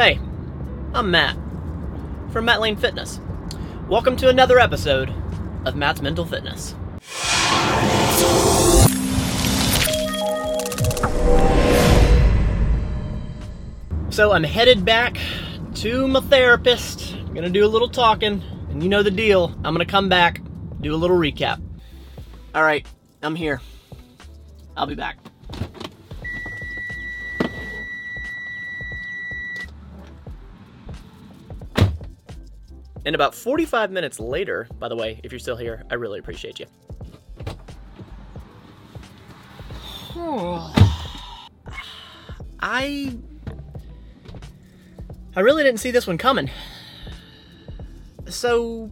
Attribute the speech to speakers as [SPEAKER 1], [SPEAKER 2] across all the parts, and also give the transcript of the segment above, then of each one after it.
[SPEAKER 1] Hey, I'm Matt from Matt Lane Fitness. Welcome to another episode of Matt's Mental Fitness. So I'm headed back to my therapist. I'm gonna do a little talking, and you know the deal. I'm gonna come back, do a little recap. All right, I'm here. I'll be back. And about 45 minutes later, by the way, if you're still here, I really appreciate you. I I really didn't see this one coming. So,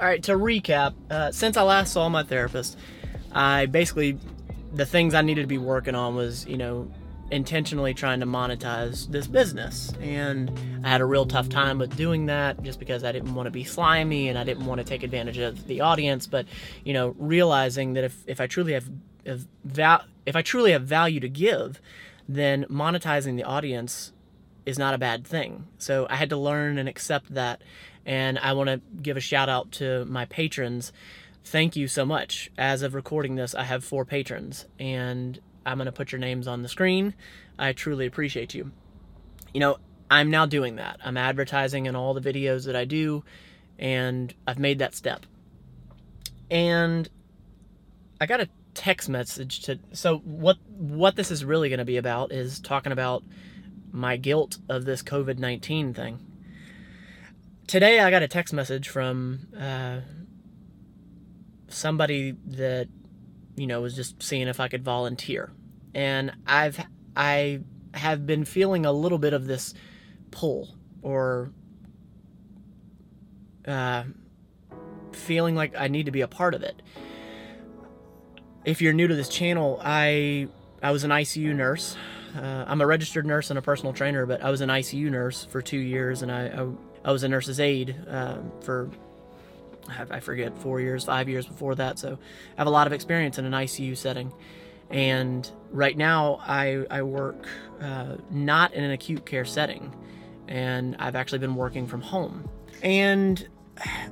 [SPEAKER 1] all right, to recap, uh, since I last saw my therapist, I basically the things I needed to be working on was, you know, intentionally trying to monetize this business. And I had a real tough time with doing that just because I didn't want to be slimy and I didn't want to take advantage of the audience. But, you know, realizing that if, if I truly have, if, val- if I truly have value to give, then monetizing the audience is not a bad thing. So I had to learn and accept that. And I want to give a shout out to my patrons. Thank you so much. As of recording this, I have four patrons, and I'm going to put your names on the screen. I truly appreciate you. You know, I'm now doing that. I'm advertising in all the videos that I do, and I've made that step. And I got a text message to so what what this is really going to be about is talking about my guilt of this COVID-19 thing. Today I got a text message from uh, somebody that you know, was just seeing if I could volunteer. And I've I have been feeling a little bit of this pull or uh, feeling like I need to be a part of it. If you're new to this channel, I I was an ICU nurse. Uh, I'm a registered nurse and a personal trainer, but I was an ICU nurse for two years, and I I, I was a nurse's aide uh, for I forget, four years, five years before that. So I have a lot of experience in an ICU setting. And right now, I, I work uh, not in an acute care setting, and I've actually been working from home. And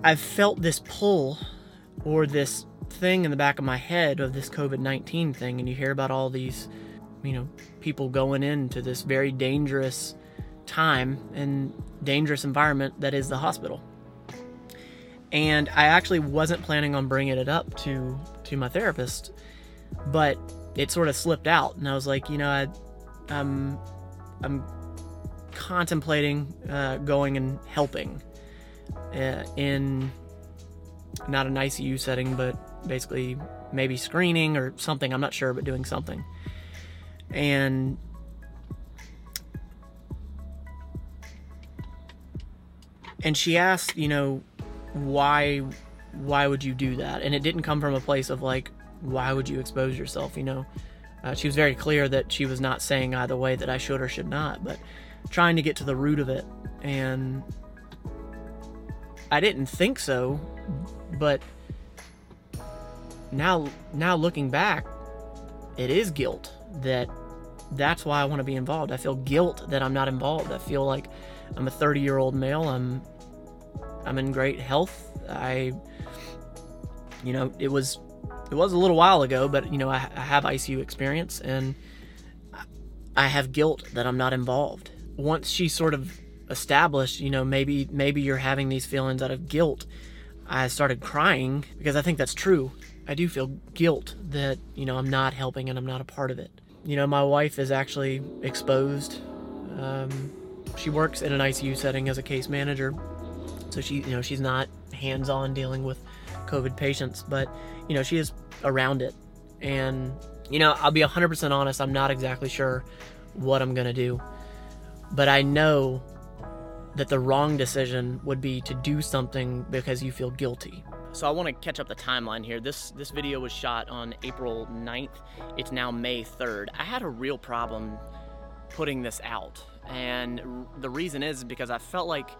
[SPEAKER 1] I've felt this pull or this thing in the back of my head of this COVID 19 thing. And you hear about all these, you know, people going into this very dangerous time and dangerous environment that is the hospital and I actually wasn't planning on bringing it up to to my therapist, but it sort of slipped out, and I was like, you know, I, I'm I'm contemplating uh, going and helping uh, in not an ICU setting, but basically maybe screening or something. I'm not sure, but doing something, and and she asked, you know, why why would you do that? And it didn't come from a place of like, why would you expose yourself? You know, uh, she was very clear that she was not saying either way that I should or should not, but trying to get to the root of it. And I didn't think so, but now now looking back, it is guilt that that's why I want to be involved. I feel guilt that I'm not involved. I feel like I'm a 30 year old male. I'm I'm in great health. I, you know, it was it was a little while ago, but you know, I, I have ICU experience and I have guilt that I'm not involved. Once she sort of established, you know, maybe maybe you're having these feelings out of guilt. I started crying because I think that's true. I do feel guilt that, you know, I'm not helping and I'm not a part of it. You know, my wife is actually exposed. Um, she works in an ICU setting as a case manager so she, you know, she's not hands-on dealing with COVID patients, but you know, she is around it. And you know, I'll be 100% honest, I'm not exactly sure what I'm to do. But I know that the wrong decision would be to do something because you feel guilty. So I want to catch up the timeline here. This this video was shot on April 9th. It's now May 3rd. I had a real problem putting this out. And the reason is because I felt like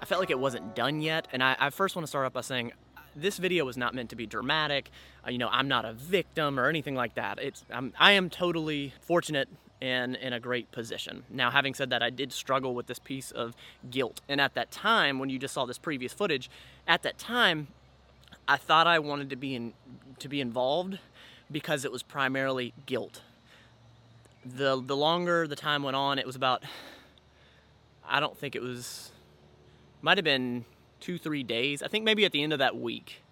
[SPEAKER 1] I felt like it wasn't done yet. And I, I first want to start off by saying this video was not meant to be dramatic. Uh, you know, I'm not a victim or anything like that. It's I'm, I am totally fortunate and in a great position. Now, having said that, I did struggle with this piece of guilt. And at that time, when you just saw this previous footage, at that time, I thought I wanted to be in, to be involved because it was primarily guilt. The the longer the time went on, it was about I don't think it was might have been 2-3 days. I think maybe at the end of that week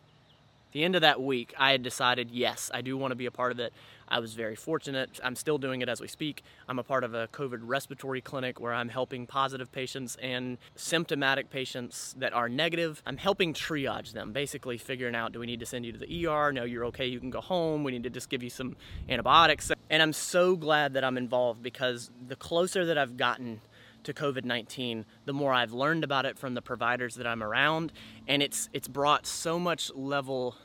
[SPEAKER 1] the end of that week, I had decided, yes, I do want to be a part of it. I was very fortunate. I'm still doing it as we speak. I'm a part of a COVID respiratory clinic where I'm helping positive patients and symptomatic patients that are negative. I'm helping triage them, basically figuring out do we need to send you to the ER? No, you're okay, you can go home. We need to just give you some antibiotics. And I'm so glad that I'm involved because the closer that I've gotten to COVID-19, the more I've learned about it from the providers that I'm around, and it's it's brought so much level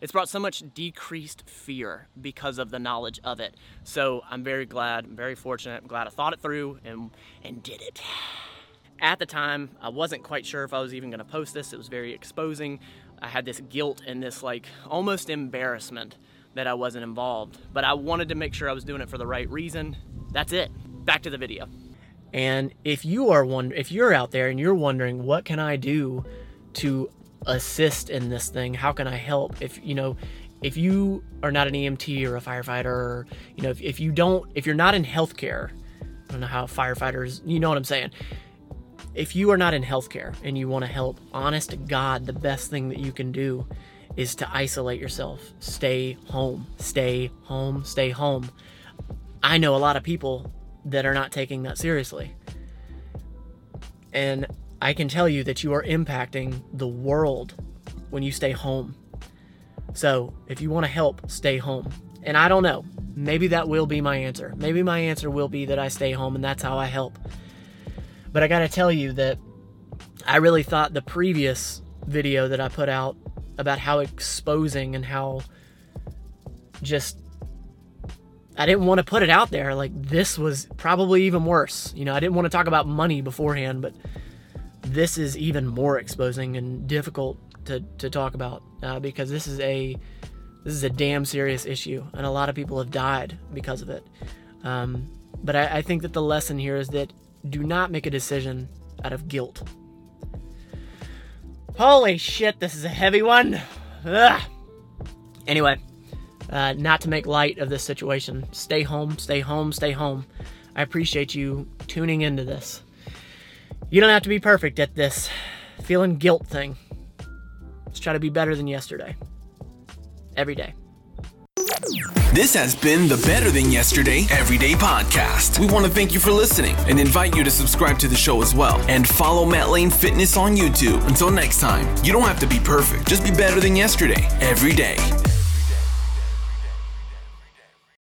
[SPEAKER 1] it's brought so much decreased fear because of the knowledge of it. So I'm very glad, I'm very fortunate, I'm glad I thought it through and, and did it. At the time, I wasn't quite sure if I was even gonna post this. It was very exposing. I had this guilt and this like almost embarrassment that I wasn't involved. But I wanted to make sure I was doing it for the right reason. That's it. Back to the video. And if you are one if you're out there and you're wondering what can I do to assist in this thing? How can I help? If you know, if you are not an EMT or a firefighter, or, you know, if, if you don't, if you're not in healthcare, I don't know how firefighters, you know what I'm saying. If you are not in healthcare and you want to help, honest to God, the best thing that you can do is to isolate yourself. Stay home, stay home, stay home. I know a lot of people that are not taking that seriously. And I can tell you that you are impacting the world when you stay home. So, if you want to help, stay home. And I don't know, maybe that will be my answer. Maybe my answer will be that I stay home and that's how I help. But I got to tell you that I really thought the previous video that I put out about how exposing and how just I didn't want to put it out there like this was probably even worse. You know, I didn't want to talk about money beforehand, but this is even more exposing and difficult to, to talk about uh, because this is a this is a damn serious issue and a lot of people have died because of it um, but I, I think that the lesson here is that do not make a decision out of guilt holy shit this is a heavy one Ugh. anyway uh, not to make light of this situation stay home stay home stay home i appreciate you tuning into this you don't have to be perfect at this feeling guilt thing. Let's try to be better than yesterday. Every day.
[SPEAKER 2] This has been the Better Than Yesterday Everyday Podcast. We want to thank you for listening and invite you to subscribe to the show as well and follow Matt Lane Fitness on YouTube. Until next time, you don't have to be perfect, just be better than yesterday every day.